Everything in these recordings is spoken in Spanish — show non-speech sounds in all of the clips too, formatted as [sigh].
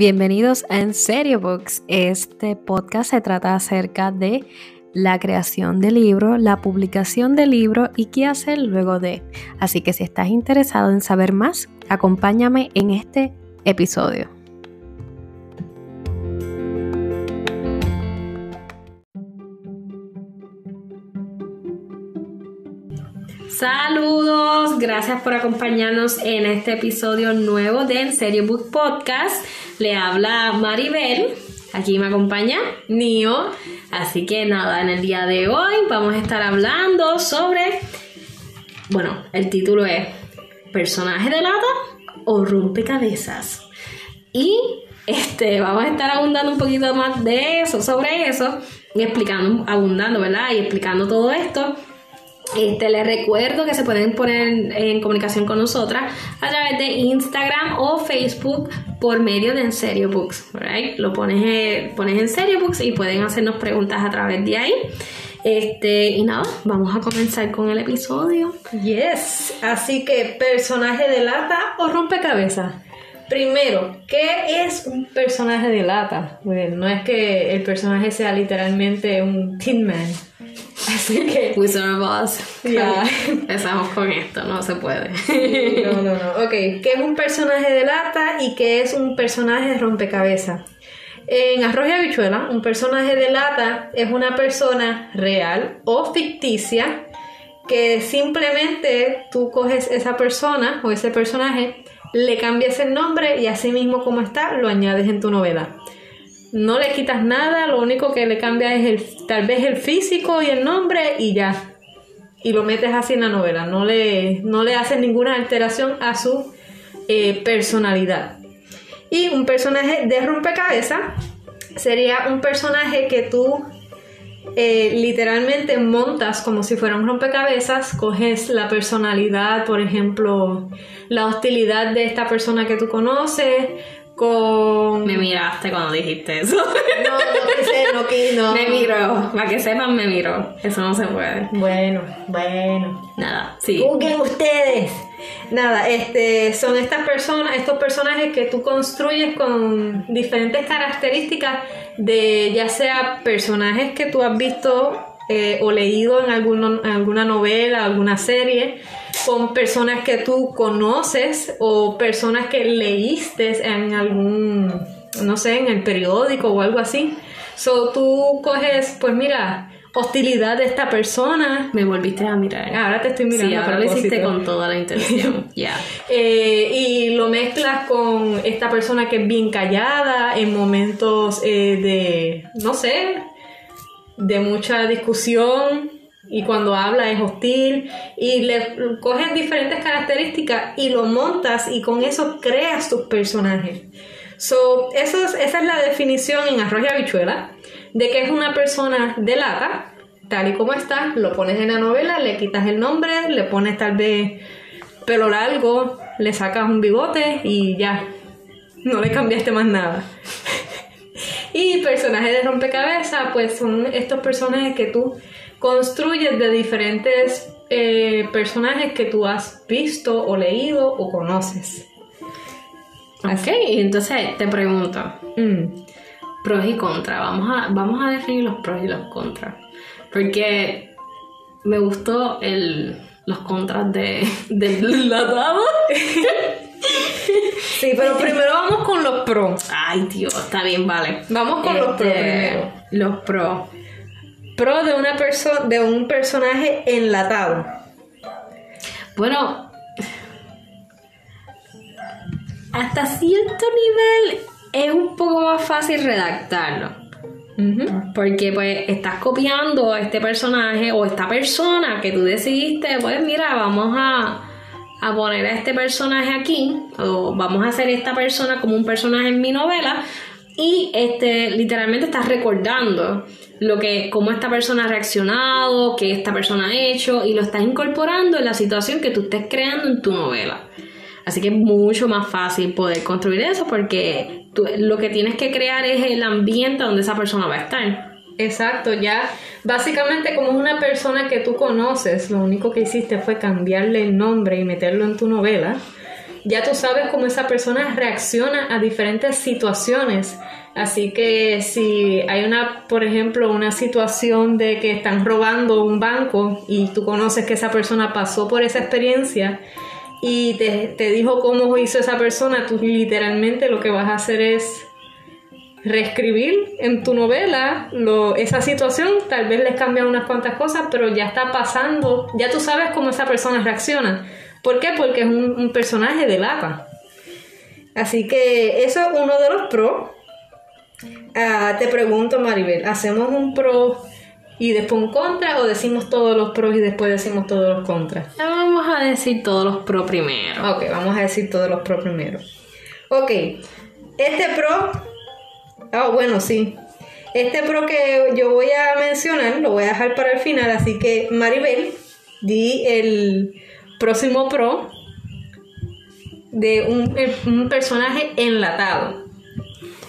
Bienvenidos a En Serio Books. Este podcast se trata acerca de la creación de libro, la publicación de libro y qué hacer luego de. Así que si estás interesado en saber más, acompáñame en este episodio. Saludos, gracias por acompañarnos en este episodio nuevo de En Serio Book Podcast. Le habla Maribel, aquí me acompaña Nio. Así que nada, en el día de hoy vamos a estar hablando sobre, bueno, el título es ¿Personaje de lata o rompecabezas? Y este, vamos a estar abundando un poquito más de eso, sobre eso, y explicando, abundando, ¿verdad? Y explicando todo esto este, les recuerdo que se pueden poner en comunicación con nosotras a través de Instagram o Facebook por medio de En Serio Books. Right? Lo pones, eh, pones en Serio Books y pueden hacernos preguntas a través de ahí. Este, y nada, vamos a comenzar con el episodio. Yes, así que personaje de lata o rompecabezas. Primero, ¿qué es un personaje de lata? Bueno, no es que el personaje sea literalmente un Tin Man [laughs] Así que. Wizard of Oz. Ya. [laughs] Empezamos con esto, no se puede. no, no, no. Ok, ¿qué es un personaje de lata y qué es un personaje de rompecabezas? En Arroz y Habichuela, un personaje de lata es una persona real o ficticia que simplemente tú coges esa persona o ese personaje, le cambias el nombre y así mismo como está, lo añades en tu novela no le quitas nada, lo único que le cambia es tal vez el físico y el nombre y ya. Y lo metes así en la novela, no le, no le haces ninguna alteración a su eh, personalidad. Y un personaje de rompecabezas sería un personaje que tú eh, literalmente montas como si fuera un rompecabezas, coges la personalidad, por ejemplo, la hostilidad de esta persona que tú conoces, me miraste cuando dijiste eso. No, no quise, no, no. Me miró. Para que sepan, me miró. Eso no se puede. Bueno, bueno. Nada, sí. Juzguen ustedes. Nada, este, son estas personas, estos personajes que tú construyes con diferentes características de ya sea personajes que tú has visto eh, o leído en, alguna, en alguna novela, alguna serie, con personas que tú conoces o personas que leíste en algún, no sé, en el periódico o algo así. So tú coges, pues mira, hostilidad de esta persona. Me volviste a mirar. Ahora te estoy mirando. Sí, ahora lo hiciste con toda la intención. [laughs] Ya. Eh, y lo mezclas con esta persona que es bien callada en momentos eh, de, no sé, de mucha discusión y cuando habla es hostil y le coges diferentes características y lo montas y con eso creas tus personajes. So, eso esa es la definición en arroz y habichuela de que es una persona de lata, tal y como está, lo pones en la novela, le quitas el nombre, le pones tal vez pelo largo, le sacas un bigote y ya, no le cambiaste más nada. [laughs] Y personajes de rompecabezas, pues son estos personajes que tú construyes de diferentes eh, personajes que tú has visto o leído o conoces. Ok, entonces te pregunto, mm, pros y contras, vamos a, vamos a definir los pros y los contras. Porque me gustó el, los contras de, del latado. Sí, pero primero vamos con los pros. Ay, Dios, está bien, vale. Vamos con los pros este, primero. Los pros. Pro de una persona de un personaje enlatado. Bueno, hasta cierto nivel es un poco más fácil redactarlo. Porque pues estás copiando a este personaje o esta persona que tú decidiste, pues mira, vamos a a poner a este personaje aquí, o vamos a hacer esta persona como un personaje en mi novela, y este, literalmente estás recordando lo que, cómo esta persona ha reaccionado, qué esta persona ha hecho, y lo estás incorporando en la situación que tú estés creando en tu novela. Así que es mucho más fácil poder construir eso porque tú, lo que tienes que crear es el ambiente donde esa persona va a estar. Exacto, ya básicamente como es una persona que tú conoces, lo único que hiciste fue cambiarle el nombre y meterlo en tu novela. Ya tú sabes cómo esa persona reacciona a diferentes situaciones. Así que si hay una, por ejemplo, una situación de que están robando un banco y tú conoces que esa persona pasó por esa experiencia y te, te dijo cómo hizo esa persona, tú literalmente lo que vas a hacer es reescribir en tu novela esa situación, tal vez les cambia unas cuantas cosas, pero ya está pasando, ya tú sabes cómo esa persona reacciona. ¿Por qué? Porque es un, personaje de lata. Así que eso es uno de los pros. Ah, te pregunto, Maribel, ¿hacemos un pro y después un contra o decimos todos los pros y después decimos todos los contras? Vamos a decir todos los pros primero. Ok, vamos a decir todos los pros primero. Ok, este pro Ah, bueno, sí. Este pro que yo voy a mencionar lo voy a dejar para el final, así que Maribel, di el próximo pro de un, personaje enlatado.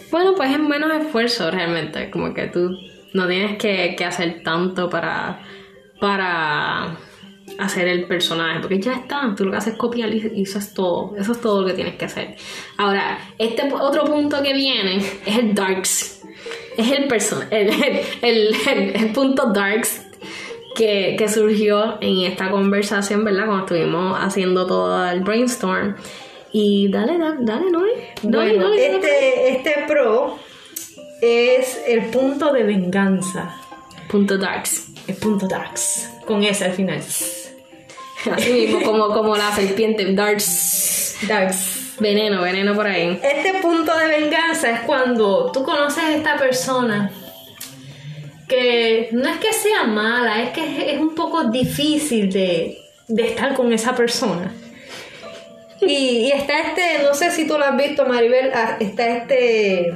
Bueno, pues es menos esfuerzo realmente, como que tú no tienes que, que hacer tanto para, para hacer el personaje, porque ya está, tú lo que haces es copiar y eso es todo, eso es todo lo que tienes que hacer. Ahora, este otro punto que viene es el darks, es el, el, el, punto darks que, que, surgió en esta conversación, ¿verdad? Cuando estuvimos haciendo todo el brainstorm. Y dale, dale, dale, ¿no? bueno, este, este pro es el punto de venganza. Punto darks. El punto darks. Con ese al final. Así mismo, como, como la serpiente, darts. Darts. Veneno, veneno por ahí. Este punto de venganza es cuando tú conoces a esta persona que no es que sea mala, es que es, un poco difícil de, estar con esa persona. Y, y, está este, no sé si tú lo has visto, Maribel, ah, está este,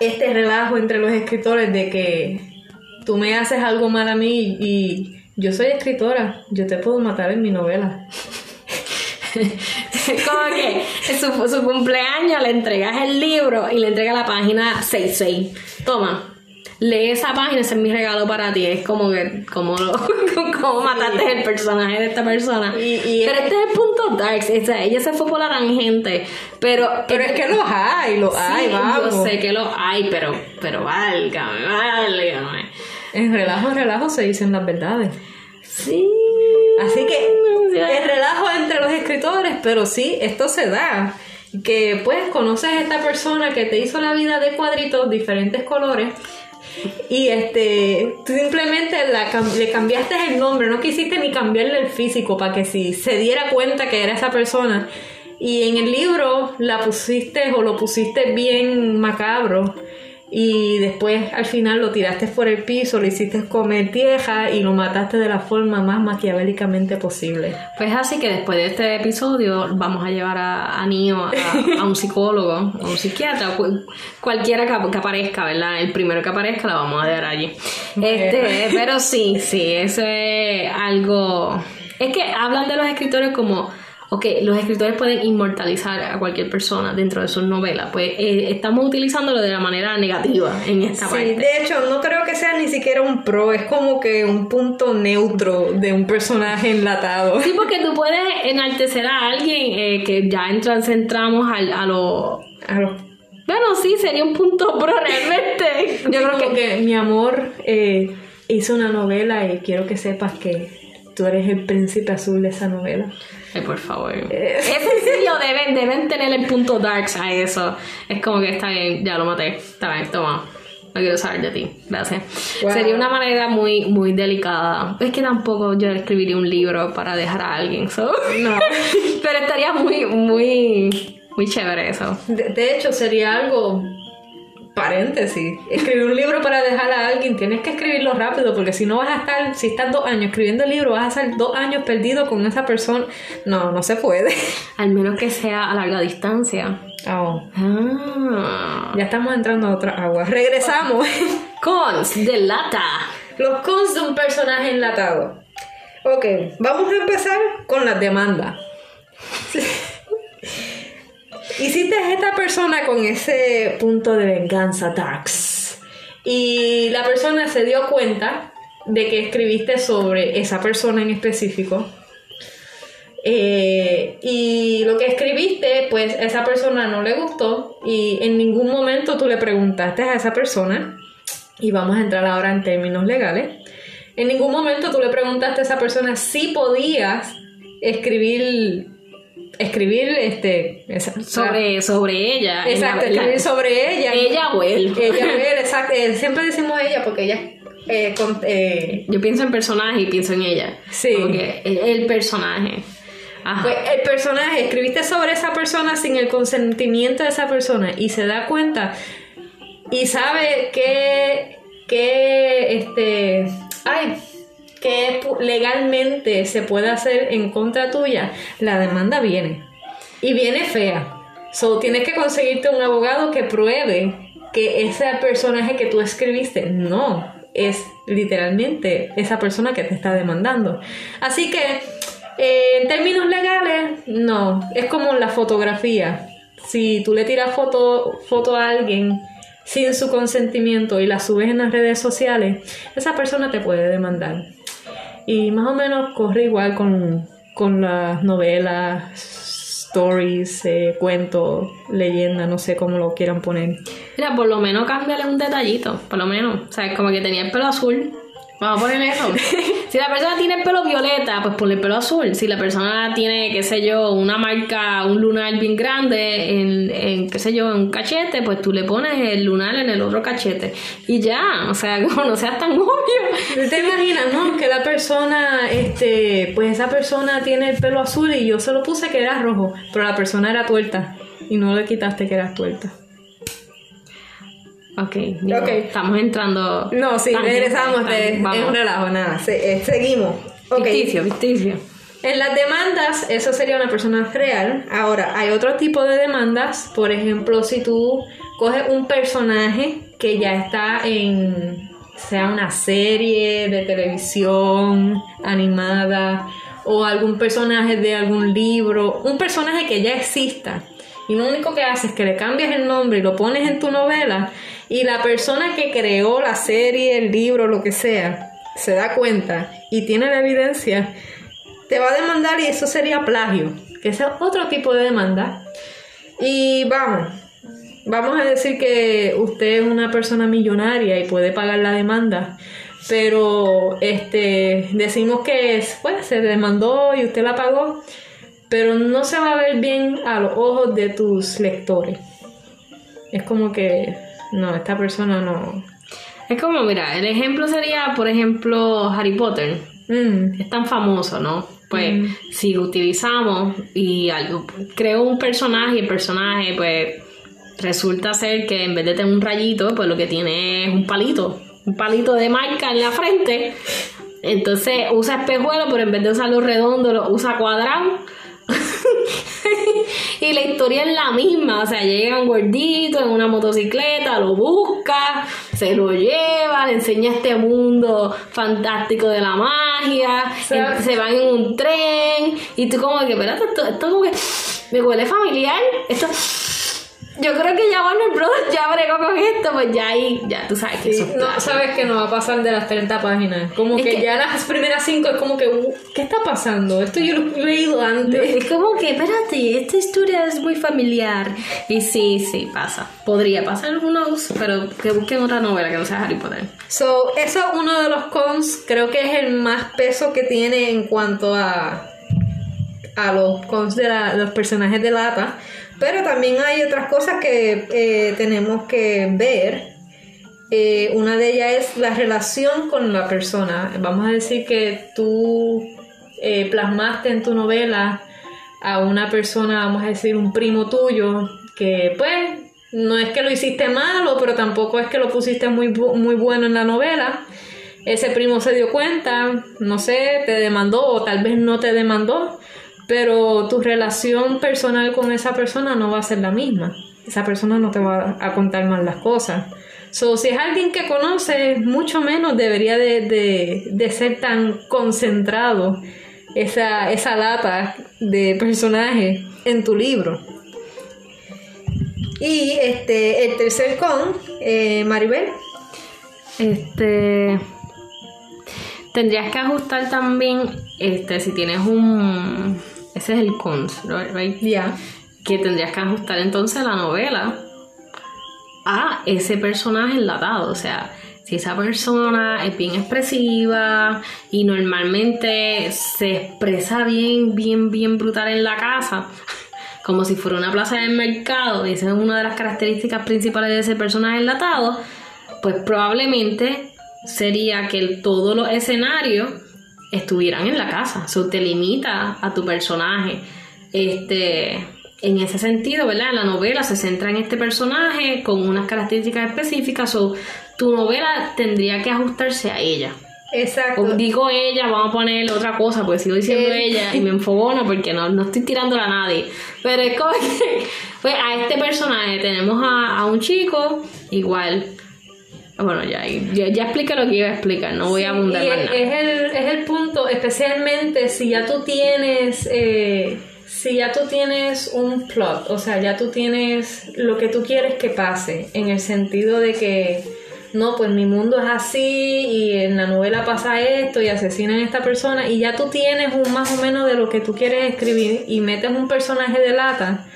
este relajo entre los escritores de que tú me haces algo mal a mí y yo soy escritora, yo te puedo matar en mi novela. [laughs] Como que su, su cumpleaños le entregas el libro y le entregas la página 66. Toma, lee esa página, ese es mi regalo para ti. Es como que, como, [laughs] como mataste el personaje de esta persona. Y, pero este es el punto dark. ella se fue por la tangente. Pero, pero es que los hay, los hay, vamos. Yo sé que los hay, pero, pero válgame, válgame. En relajo, en relajo se dicen las verdades. Sí. Así que es relajo entre los escritores, pero sí, esto se da. Que pues conoces a esta persona que te hizo la vida de cuadritos, diferentes colores, y este simplemente le cambiaste el nombre, no quisiste ni cambiarle el físico para que si se diera cuenta que era esa persona. Y en el libro la pusiste o lo pusiste bien macabro y después al final lo tiraste por el piso, lo hiciste comer tierra y lo mataste de la forma más maquiavélicamente posible. Pues así que después de este episodio vamos a llevar a, a Nio a, un psicólogo, a un psiquiatra, cualquiera que, aparezca, ¿verdad? El primero que aparezca la vamos a dejar allí. Este, pero sí, sí, eso es algo... Es que hablan de los escritores como ok, los escritores pueden inmortalizar a cualquier persona dentro de sus novelas, pues eh, estamos utilizándolo de la manera negativa en esta parte. Sí, de hecho, no creo que sea ni siquiera un pro, es como que un punto neutro de un personaje enlatado. Sí, porque tú puedes enaltecer a alguien eh, que ya entran, centramos a, a lo... A Bueno, sí, sería un punto pro realmente. Yo creo que... mi amor eh, hizo una novela y quiero que sepas que tú eres el príncipe azul de esa novela. Ay, por favor. Eh. Es sencillo, deben, deben tener el punto darks a eso. Es como que está bien, ya lo maté. Está bien, toma. No quiero saber de ti. Gracias. Sería una manera muy, muy delicada. Es que tampoco yo escribiría un libro para dejar a alguien. No. [laughs] Pero estaría muy, muy, muy chévere eso. de hecho, sería algo paréntesis, escribir un libro para dejar a alguien, tienes que escribirlo rápido, porque si no vas a estar, si estás dos años escribiendo el libro, vas a estar dos años perdido con esa persona. No, no se puede. [laughs] Al menos que sea a larga distancia. Oh. Ah. Ya estamos entrando a otra agua. Regresamos. [laughs] Cons de lata. Los cons de un personaje enlatado. Ok, vamos a empezar con las demandas. [laughs] Hiciste a esta persona con ese punto de venganza, Dax. Y la persona se dio cuenta de que escribiste sobre esa persona en específico. Eh, y lo que escribiste, pues a esa persona no le gustó y en ningún momento tú le preguntaste a esa persona, y vamos a entrar ahora en términos legales, en ningún momento tú le preguntaste a esa persona si podías escribir escribir este sobre sobre ella exacto escribir sobre ella. Ella o él. Ella o él [laughs] exacto. Eh, siempre decimos ella porque ella eh, eh, yo pienso en personaje y pienso en ella. Sí. Porque el, personaje. Pues el personaje escribiste sobre esa persona sin el consentimiento de esa persona y se da cuenta y sabe que que este ay que legalmente se puede hacer en contra tuya, la demanda viene. Y viene fea. So, tienes que conseguirte un abogado que pruebe que ese personaje que tú escribiste no es literalmente esa persona que te está demandando. Así que, eh, en términos legales, no. Es como la fotografía. Si tú le tiras foto, foto a alguien sin su consentimiento y la subes en las redes sociales, esa persona te puede demandar. Y más o menos corre igual con, las novelas, stories, eh, cuentos, leyendas, no sé cómo lo quieran poner. Mira, por lo menos cámbiale un detallito, por lo menos. O sea, como que tenía el pelo azul Vamos a poner eso. [laughs] si la persona tiene el pelo violeta, pues ponle el pelo azul. Si la persona tiene, qué sé yo, una marca, un lunar bien grande en, en, qué sé yo, en un cachete, pues tú le pones el lunar en el otro cachete. Y ya, o sea, [laughs] como no seas tan obvio. ¿Te imaginas, no? Que la persona, este, pues esa persona tiene el pelo azul y yo se lo puse que era rojo, pero la persona era tuerta y no le quitaste que era tuerta. Ok, estamos entrando. No, sí, regresamos de, es un relajo, nada. Eh, seguimos. Okay. Ficticio, En las demandas, eso sería una persona real. Ahora, hay otro tipo de demandas. Por ejemplo, si tú coges un personaje que ya está en, sea una serie de televisión animada o algún personaje de algún libro, un personaje que ya exista. Y lo único que haces es que le cambias el nombre y lo pones en tu novela y la persona que creó la serie, el libro, lo que sea, se da cuenta y tiene la evidencia, te va a demandar y eso sería plagio, que es otro tipo de demanda. Y vamos, vamos a decir que usted es una persona millonaria y puede pagar la demanda, pero este decimos que pues, se demandó y usted la pagó, pero no se va a ver bien a los ojos de tus lectores. Es como que no, esta persona no. Es como, mira, el ejemplo sería, por ejemplo, Harry Potter. Mm. Es tan famoso, ¿no? Pues mm. si lo utilizamos y algo, creo un personaje y el personaje, pues resulta ser que en vez de tener un rayito, pues lo que tiene es un palito, un palito de marca en la frente. Entonces usa espejuelo, pero en vez de usarlo redondo, lo usa cuadrado [laughs] y la historia es la misma, o sea, llega un gordito en una motocicleta, lo busca, se lo lleva, le enseña este mundo fantástico de la magia, se van en un tren, y tú como que, espérate, esto, esto como que me huele familiar, esto yo creo que ya Warner Bros. ya bregó con esto, pues ya ahí, ya tú sabes que eso No sabes que no va a pasar de las 30 páginas. Como que, ya las primeras 5 es como que, uh, ¿qué está pasando? Esto yo lo he leído antes. es como que, espérate, esta historia es muy familiar. Y sí, sí, pasa. Podría pasar algunos, pero que busquen otra novela que no sea Harry Potter. So, eso es uno de los cons, creo que es el más peso que tiene en cuanto a a los cons de los personajes de lata pero también hay otras cosas que eh, tenemos que ver. Eh, una de ellas es la relación con la persona. Vamos a decir que tú eh, plasmaste en tu novela a una persona, vamos a decir, un primo tuyo, que pues no es que lo hiciste malo, pero tampoco es que lo pusiste muy, muy bueno en la novela. Ese primo se dio cuenta, no sé, te demandó o tal vez no te demandó, pero tu relación personal con esa persona no va a ser la misma. Esa persona no te va a contar mal las cosas. So, si es alguien que conoces, mucho menos debería de, ser tan concentrado esa, esa lata de personaje en tu libro. Y este, el tercer con, eh, Maribel. Este. Tendrías que ajustar también, este, si tienes un Ese es el cons, right? Ya. Que tendrías que ajustar entonces la novela a ese personaje enlatado. O sea, si esa persona es bien expresiva y normalmente se expresa bien, bien, bien brutal en la casa, [laughs] como si fuera una plaza del mercado, y esa es una de las características principales de ese personaje enlatado, pues probablemente sería que todos los escenarios estuvieran en la casa. Eso te limita a tu personaje. Este, en ese sentido, ¿verdad? La novela se centra en este personaje con unas características específicas. O tu novela tendría que ajustarse a ella. Exacto. O digo ella, vamos a poner otra cosa, porque sigo diciendo Eh. ella y me enfogono porque no, no estoy tirándola a nadie. Pero es como que, pues a este personaje tenemos a, a un chico, igual. Bueno, ya, ya, ya expliqué lo que iba a explicar, no voy a abundar más es, nada. es el, es el punto, especialmente si ya tú tienes, eh, si ya tú tienes un plot, o sea, ya tú tienes lo que tú quieres que pase, en el sentido de que, no, pues mi mundo es así y en la novela pasa esto y asesinan a esta persona y ya tú tienes un más o menos de lo que tú quieres escribir y metes un personaje de lata,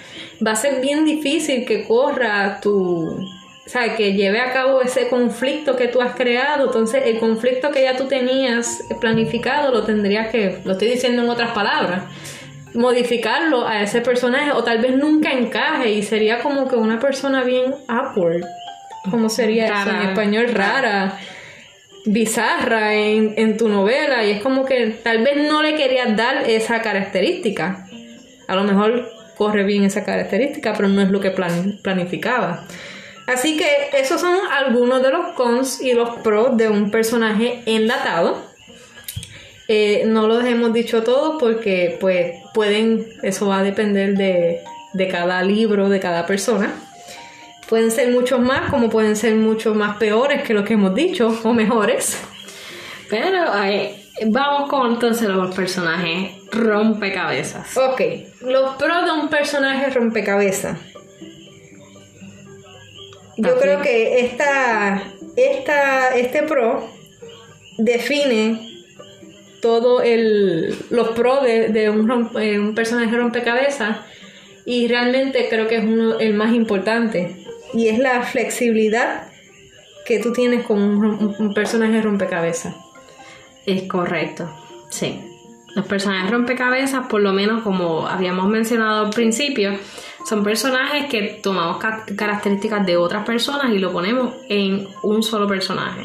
va a ser bien difícil que corra tu o sea, que lleve a cabo ese conflicto que tú has creado. Entonces, el conflicto que ya tú tenías planificado lo tendrías que, lo estoy diciendo en otras palabras, modificarlo a ese personaje o tal vez nunca encaje y sería como que una persona bien awkward. ¿Cómo sería eso Rara. en español? Rara, bizarra en, en tu novela y es como que tal vez no le querías dar esa característica. A lo mejor corre bien esa característica, pero no es lo que plan- planificaba. Así que esos son algunos de los cons y los pros de un personaje enlatado. Eh, no los hemos dicho todos porque pues pueden, eso va a depender de, de cada libro, de cada persona. Pueden ser muchos más, como pueden ser muchos más peores que lo que hemos dicho, o mejores. Pero eh, vamos con entonces los personajes rompecabezas. Ok, los pros de un personaje rompecabezas. Yo Así. creo que esta, esta, este pro define todo el, los pros de, de un, eh, un personaje rompecabezas y realmente creo que es uno, el más importante y es la flexibilidad que tú tienes con un, un personaje rompecabezas. Es correcto, sí. Los personajes rompecabezas, por lo menos como habíamos mencionado al principio, son personajes que tomamos ca- características de otras personas y lo ponemos en un solo personaje.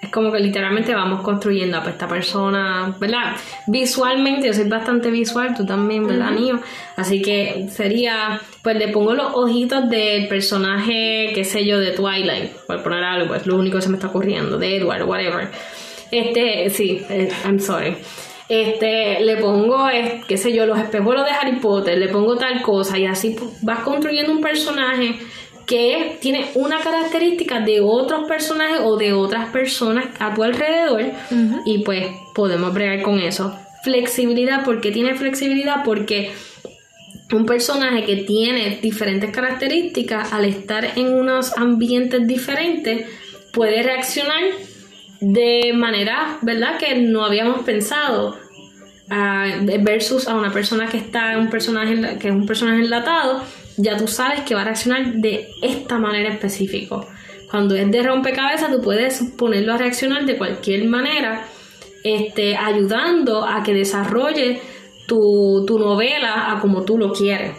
Es como que literalmente vamos construyendo a pues, esta persona, ¿verdad? Visualmente, yo soy bastante visual, tú también, ¿verdad, Nio? Así que sería, pues le pongo los ojitos del personaje, qué sé yo, de Twilight, por poner algo, es lo único que se me está ocurriendo, de Edward, whatever. Este, sí, eh, I'm sorry. Este, le pongo, qué sé yo, los espejuelos de Harry Potter, le pongo tal cosa y así vas construyendo un personaje que tiene una característica de otros personajes o de otras personas a tu alrededor y pues podemos bregar con eso. Flexibilidad, ¿por qué tiene flexibilidad? Porque un personaje que tiene diferentes características al estar en unos ambientes diferentes puede reaccionar de manera, ¿verdad? Que no habíamos pensado versus a una persona que está un personaje que es un personaje enlatado, ya tú sabes que va a reaccionar de esta manera específica. Cuando es de rompecabezas, tú puedes ponerlo a reaccionar de cualquier manera, este, ayudando a que desarrolle tu, tu novela a como tú lo quieres.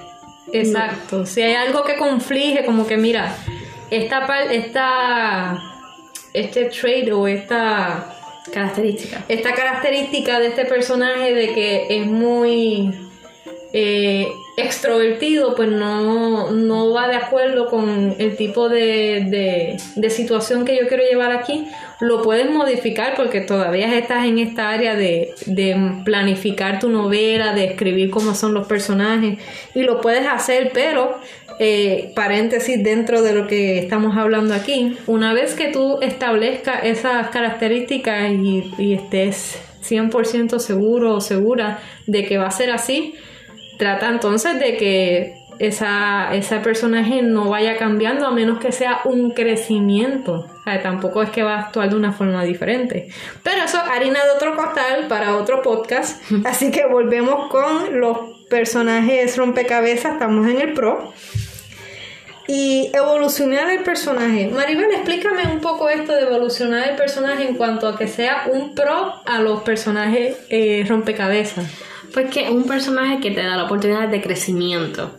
Exacto. Si hay algo que conflige, como que mira, esta esta este trait o esta Características. esta característica de este personaje de que es muy eh, extrovertido, pues no, no va de acuerdo con el tipo de, de, de situación que yo quiero llevar aquí, lo puedes modificar porque todavía estás en esta área de, de planificar tu novela, de escribir cómo son los personajes y lo puedes hacer, pero eh, paréntesis dentro de lo que estamos hablando aquí, una vez que tú establezcas esas características y, y estés 100% seguro o segura de que va a ser así, trata entonces de que esa, ese personaje no vaya cambiando a menos que sea un crecimiento. O sea, tampoco es que va a actuar de una forma diferente. Pero eso harina de otro costal para otro podcast. [laughs] Así que volvemos con los personajes rompecabezas, estamos en el pro. Y evolucionar el personaje. Maribel, explícame un poco esto de evolucionar el personaje en cuanto a que sea un pro a los personajes eh, rompecabezas. Pues que es un personaje que te da la oportunidad de crecimiento.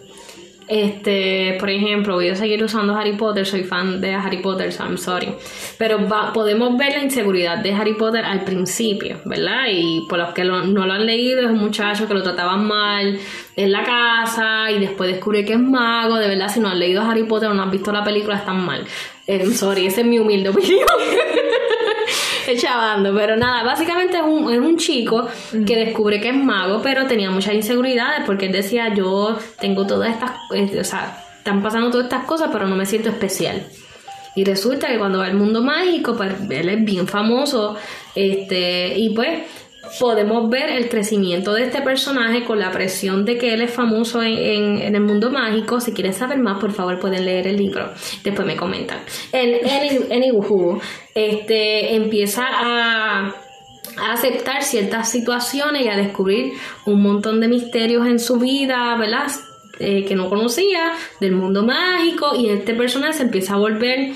Este, por ejemplo, voy a seguir usando Harry Potter, soy fan de Harry Potter, so I'm sorry. Pero podemos ver la inseguridad de Harry Potter al principio, ¿verdad? Y por los que no lo han leído, es un muchacho que lo trataban mal en la casa y después descubre que es mago. De verdad, si no han leído Harry Potter o no han visto la película, están mal. Eh, sorry, esa es mi humilde opinión. [laughs] chavando, pero nada, básicamente es un, es un chico que descubre que es mago, pero tenía muchas inseguridades porque él decía, yo tengo todas estas, eh, o sea, están pasando todas estas cosas, pero no me siento especial. Y resulta que cuando va al mundo mágico, pues él es bien famoso, este, y pues podemos ver el crecimiento de este personaje con la presión de que él es famoso en, en, el mundo mágico. Si quieren saber más, por favor pueden leer el libro. Después me comentan. En Anywho, este, empieza a, a aceptar ciertas situaciones y a descubrir un montón de misterios en su vida, ¿verdad? Eh, que no conocía, del mundo mágico. Y este personaje se empieza a volver...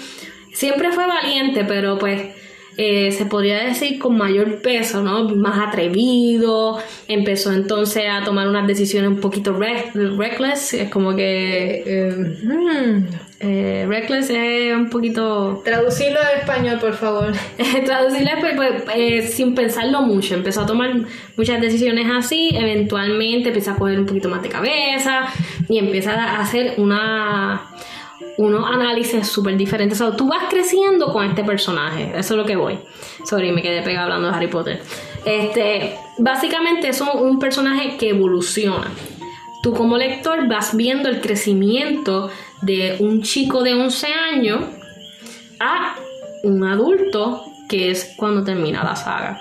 Siempre fue valiente, pero pues eh, se podría decir con mayor peso, ¿no? Más atrevido, empezó entonces a tomar unas decisiones un poquito reckless, es como que... Eh, hmm, eh, reckless es un poquito... Traducirlo al español, por favor. [laughs] Traducirlo pues, sin pensarlo mucho, empezó a tomar muchas decisiones así, eventualmente empieza a coger un poquito más de cabeza y empieza a hacer una unos análisis súper diferentes. O sea, tú vas creciendo con este personaje. Eso es lo que voy. Sorry, me quedé pegado hablando de Harry Potter. Este, básicamente es un personaje que evoluciona. Tú como lector vas viendo el crecimiento de un chico de 11 años a un adulto que es cuando termina la saga.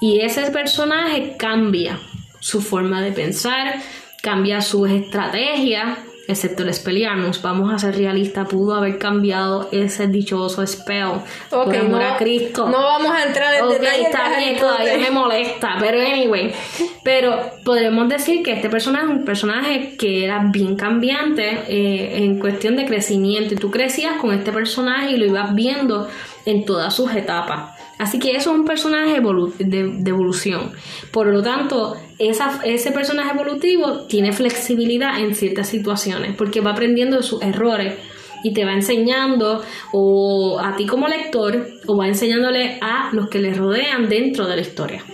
Y ese personaje cambia su forma de pensar, cambia sus estrategias, excepto el Expelliarmus, vamos a ser realistas, pudo haber cambiado ese dichoso spell por amor a Cristo. No vamos a entrar en okay, Está todavía me molesta, pero anyway. Pero podemos decir que este personaje es un personaje que era bien cambiante eh, en cuestión de crecimiento y tú crecías con este personaje y lo ibas viendo en todas sus etapas. Así que eso es un personaje de, evolución. Por lo tanto, ese personaje evolutivo tiene flexibilidad en ciertas situaciones porque va aprendiendo de sus errores y te va enseñando o a ti como lector o va enseñándole a los que le rodean dentro de la historia.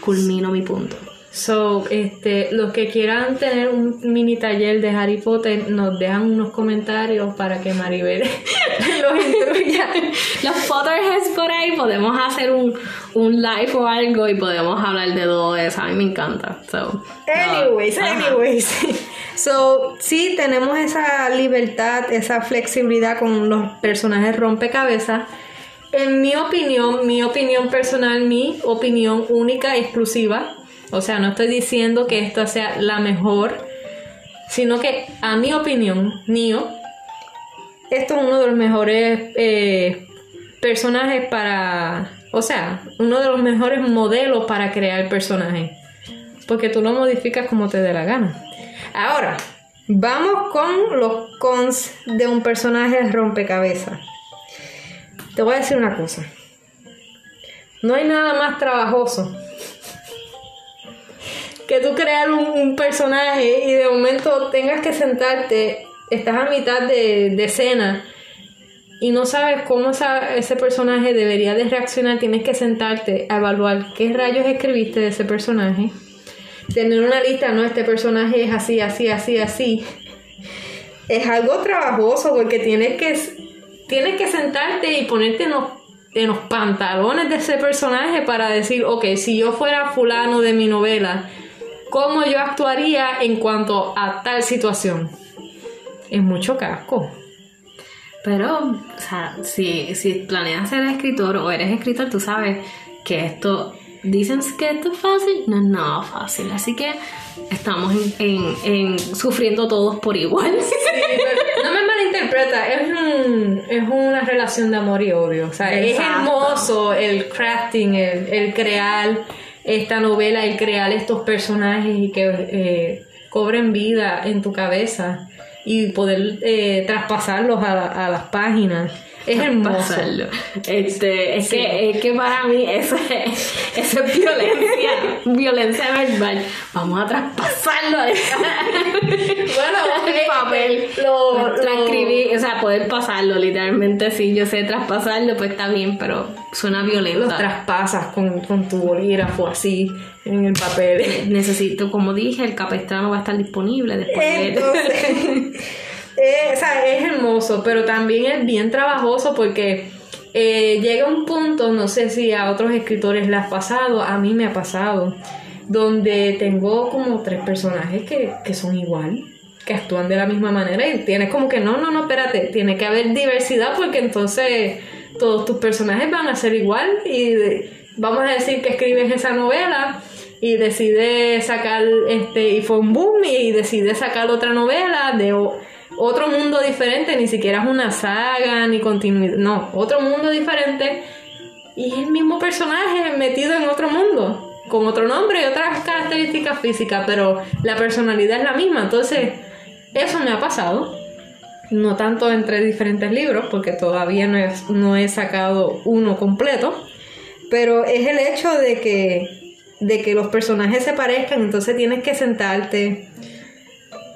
Culmino mi punto. So, este, los que quieran tener un mini taller de Harry Potter, nos dejan unos comentarios para que Maribel [laughs] los instruya. los Potterheads por ahí podemos hacer un, un live o algo y podemos hablar de todo eso. A mí me encanta. So, anyways, anyways. [laughs] So, sí, tenemos esa libertad, esa flexibilidad con los personajes rompecabezas. En mi opinión, mi opinión personal, mi opinión única, exclusiva, o sea, no estoy diciendo que esto sea la mejor, sino que a mi opinión, mío, esto es uno de los mejores eh, personajes para, o sea, uno de los mejores modelos para crear personajes. Porque tú lo modificas como te dé la gana. Ahora, vamos con los cons de un personaje rompecabezas. Te voy a decir una cosa. No hay nada más trabajoso que tú crear un, personaje y de momento tengas que sentarte, estás a mitad de, escena y no sabes cómo ese personaje debería de reaccionar, tienes que sentarte a evaluar qué rayos escribiste de ese personaje. Tener una lista, no, este personaje es así, así, así, así. Es algo trabajoso porque tienes que, tienes que sentarte y ponerte en los, en los pantalones de ese personaje para decir, ok, si yo fuera fulano de mi novela, cómo yo actuaría en cuanto a tal situación. Es mucho casco. Pero, o sea, si, si planeas ser escritor o eres escritor, tú sabes que esto, dicen que esto es fácil, no es nada fácil. Así que estamos en, sufriendo todos por igual. [laughs] no me malinterpreta, es, un, es una relación de amor y odio. O sea, es hermoso el crafting, el, el crear esta novela y crear estos personajes y que eh, cobren vida en tu cabeza y poder eh, traspasarlos a, a las páginas. Es [laughs] hermoso. pasarlo. Este, es, que, es que para mí eso es, eso es violencia, [laughs] violencia verbal. Vamos a traspasarlo [laughs] Bueno, el papel. lo- lo- Transcribir, o sea, poder pasarlo, literalmente. Si yo sé traspasarlo, pues está bien, pero suena violento. los traspasas con, con tu bolígrafo así en el papel. Necesito, como dije, el capestrano va a estar disponible después de. Eh, o sea, es hermoso, pero también es bien trabajoso porque eh, llega un punto, no sé si a otros escritores le ha pasado, a mí me ha pasado, donde tengo como tres personajes que, que son igual, que actúan de la misma manera y tienes como que no, no, no, espérate, tiene que haber diversidad porque entonces todos tus personajes van a ser igual y vamos a decir que escribes esa novela y decides sacar este y fue un boom y decides sacar otra novela de otro mundo diferente, ni siquiera es una saga ni continuidad, no, otro mundo diferente y es el mismo personaje metido en otro mundo, con otro nombre y otras características físicas, pero la personalidad es la misma, entonces eso me ha pasado. No tanto entre diferentes libros, porque todavía no he, no he sacado uno completo, pero es el hecho de que, de que los personajes se parezcan, entonces tienes que sentarte.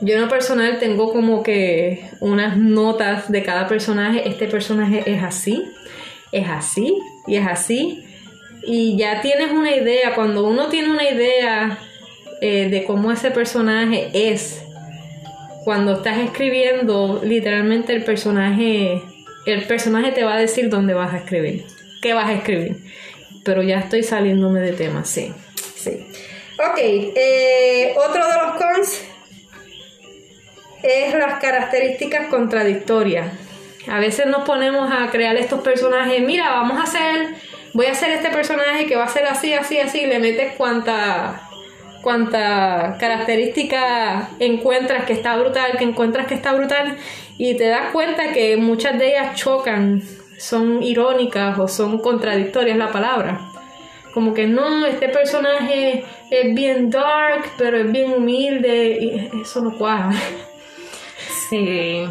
Yo en lo personal tengo como que unas notas de cada personaje. Este personaje es así, es así y es así. Y ya tienes una idea, cuando uno tiene una idea eh, de cómo ese personaje es, cuando estás escribiendo, literalmente el personaje, el personaje te va a decir dónde vas a escribir, qué vas a escribir. Pero ya estoy saliéndome de tema, sí, sí. Ok, eh, otro de los cons es las características contradictorias. A veces nos ponemos a crear estos personajes, mira, vamos a hacer, voy a hacer este personaje que va a ser así, así, así, le metes cuanta cuánta característica encuentras que está brutal, que encuentras que está brutal, y te das cuenta que muchas de ellas chocan, son irónicas o son contradictorias la palabra. Como que no, este personaje es bien dark, pero es bien humilde, y eso no cuaja. [laughs] Sí,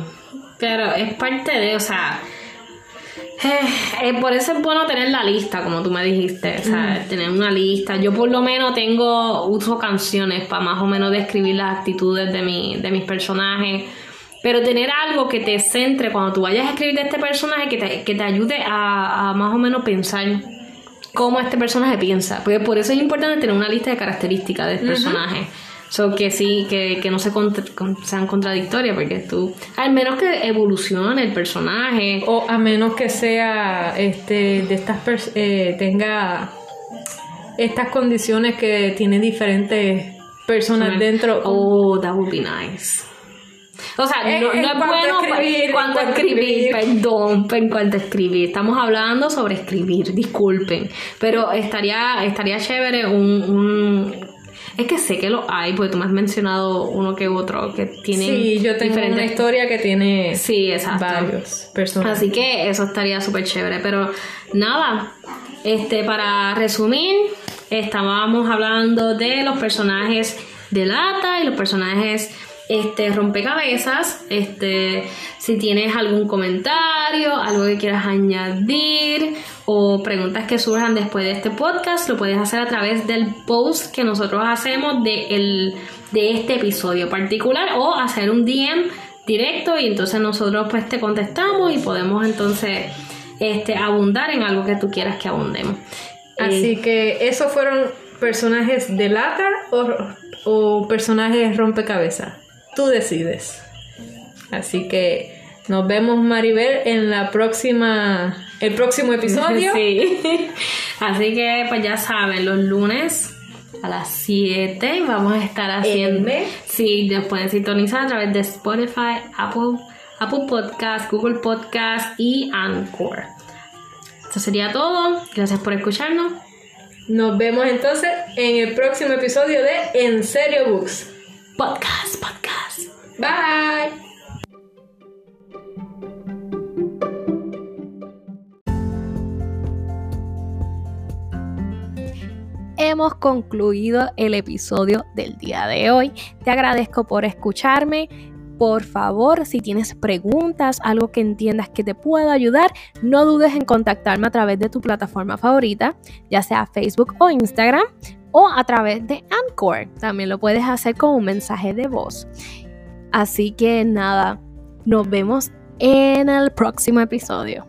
pero es parte de, o sea, eh, eh, por eso es bueno tener la lista, como tú me dijiste, o sea, tener una lista. Yo por lo menos tengo, uso canciones para más o menos describir las actitudes de, mi, de mis personajes. Pero tener algo que te centre cuando tú vayas a escribir de este personaje, que te, que te ayude a, a más o menos pensar cómo este personaje piensa. Porque por eso es importante tener una lista de características del personaje. So que sí, que, que no se contra- sean contradictorias, porque tú, al menos que evolucione el personaje. O a menos que sea, este, de estas pers- eh, tenga estas condiciones que tiene diferentes personas dentro. Oh, that would be nice. O sea, no, es bueno escribir, cuando escribir, escribir. perdón, en cuanto a escribir. Estamos hablando sobre escribir, disculpen. Pero estaría, estaría chévere un, un- Es que sé que lo hay, porque tú me has mencionado uno que otro que tienen Sí, yo tengo diferentes una historia que tiene Sí, exacto. varios personajes. Así que eso estaría súper chévere. Pero nada, este, para resumir, estábamos hablando de los personajes de lata y los personajes este, rompecabezas. Este, si tienes algún comentario, algo que quieras añadir o preguntas que surjan después de este podcast, lo puedes hacer a través del post que nosotros hacemos de, el, de este episodio particular o hacer un DM directo y entonces nosotros pues te contestamos y podemos entonces este abundar en algo que tú quieras que abundemos. Así que esos fueron personajes de lata o, o personajes rompecabezas. Tú decides. Así que nos vemos Maribel en la próxima el próximo episodio. [laughs] Sí. Así que pues ya saben, los lunes a las 7 vamos a estar haciendo... M. Sí, nos pueden sintonizar a través de Spotify, Apple, Apple Podcast, Google Podcast y Anchor. Eso sería todo. Gracias por escucharnos. Nos vemos entonces en el próximo episodio de En Serio Books. Podcast, podcast. Bye. Hemos concluido el episodio del día de hoy. Te agradezco por escucharme. Por favor, si tienes preguntas, algo que entiendas que te pueda ayudar, no dudes en contactarme a través de tu plataforma favorita, ya sea Facebook o Instagram, o a través de Anchor. También lo puedes hacer con un mensaje de voz. Así que nada, nos vemos en el próximo episodio.